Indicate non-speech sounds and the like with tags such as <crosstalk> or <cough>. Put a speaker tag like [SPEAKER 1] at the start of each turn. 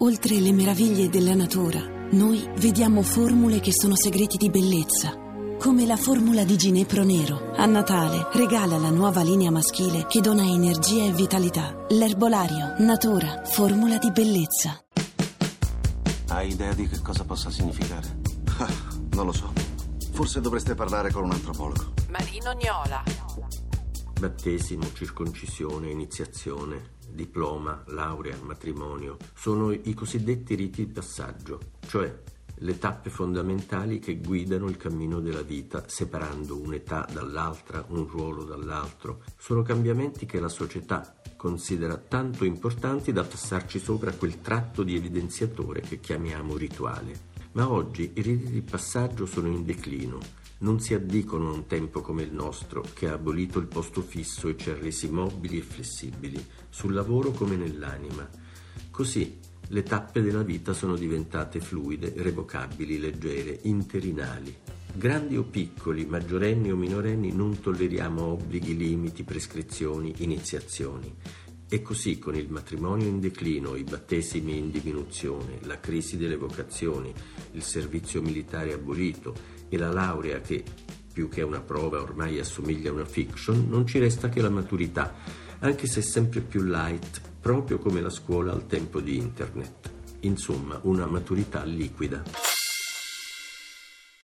[SPEAKER 1] Oltre le meraviglie della natura, noi vediamo formule che sono segreti di bellezza. Come la formula di Ginepro Nero. A Natale regala la nuova linea maschile che dona energia e vitalità. L'erbolario, natura, formula di bellezza.
[SPEAKER 2] Hai idea di che cosa possa significare?
[SPEAKER 3] Ah, <laughs> non lo so. Forse dovreste parlare con un antropologo.
[SPEAKER 4] Marino Gnola.
[SPEAKER 5] Battesimo, circoncisione, iniziazione, diploma, laurea, matrimonio sono i cosiddetti riti di passaggio, cioè le tappe fondamentali che guidano il cammino della vita, separando un'età dall'altra, un ruolo dall'altro. Sono cambiamenti che la società considera tanto importanti da passarci sopra quel tratto di evidenziatore che chiamiamo rituale. Ma oggi i riti di passaggio sono in declino non si addicono a un tempo come il nostro, che ha abolito il posto fisso e ci ha resi mobili e flessibili, sul lavoro come nell'anima. Così le tappe della vita sono diventate fluide, revocabili, leggere, interinali. Grandi o piccoli, maggiorenni o minorenni, non tolleriamo obblighi, limiti, prescrizioni, iniziazioni. E così con il matrimonio in declino, i battesimi in diminuzione, la crisi delle vocazioni, il servizio militare abolito e la laurea che più che una prova ormai assomiglia a una fiction, non ci resta che la maturità, anche se sempre più light, proprio come la scuola al tempo di internet. Insomma, una maturità liquida.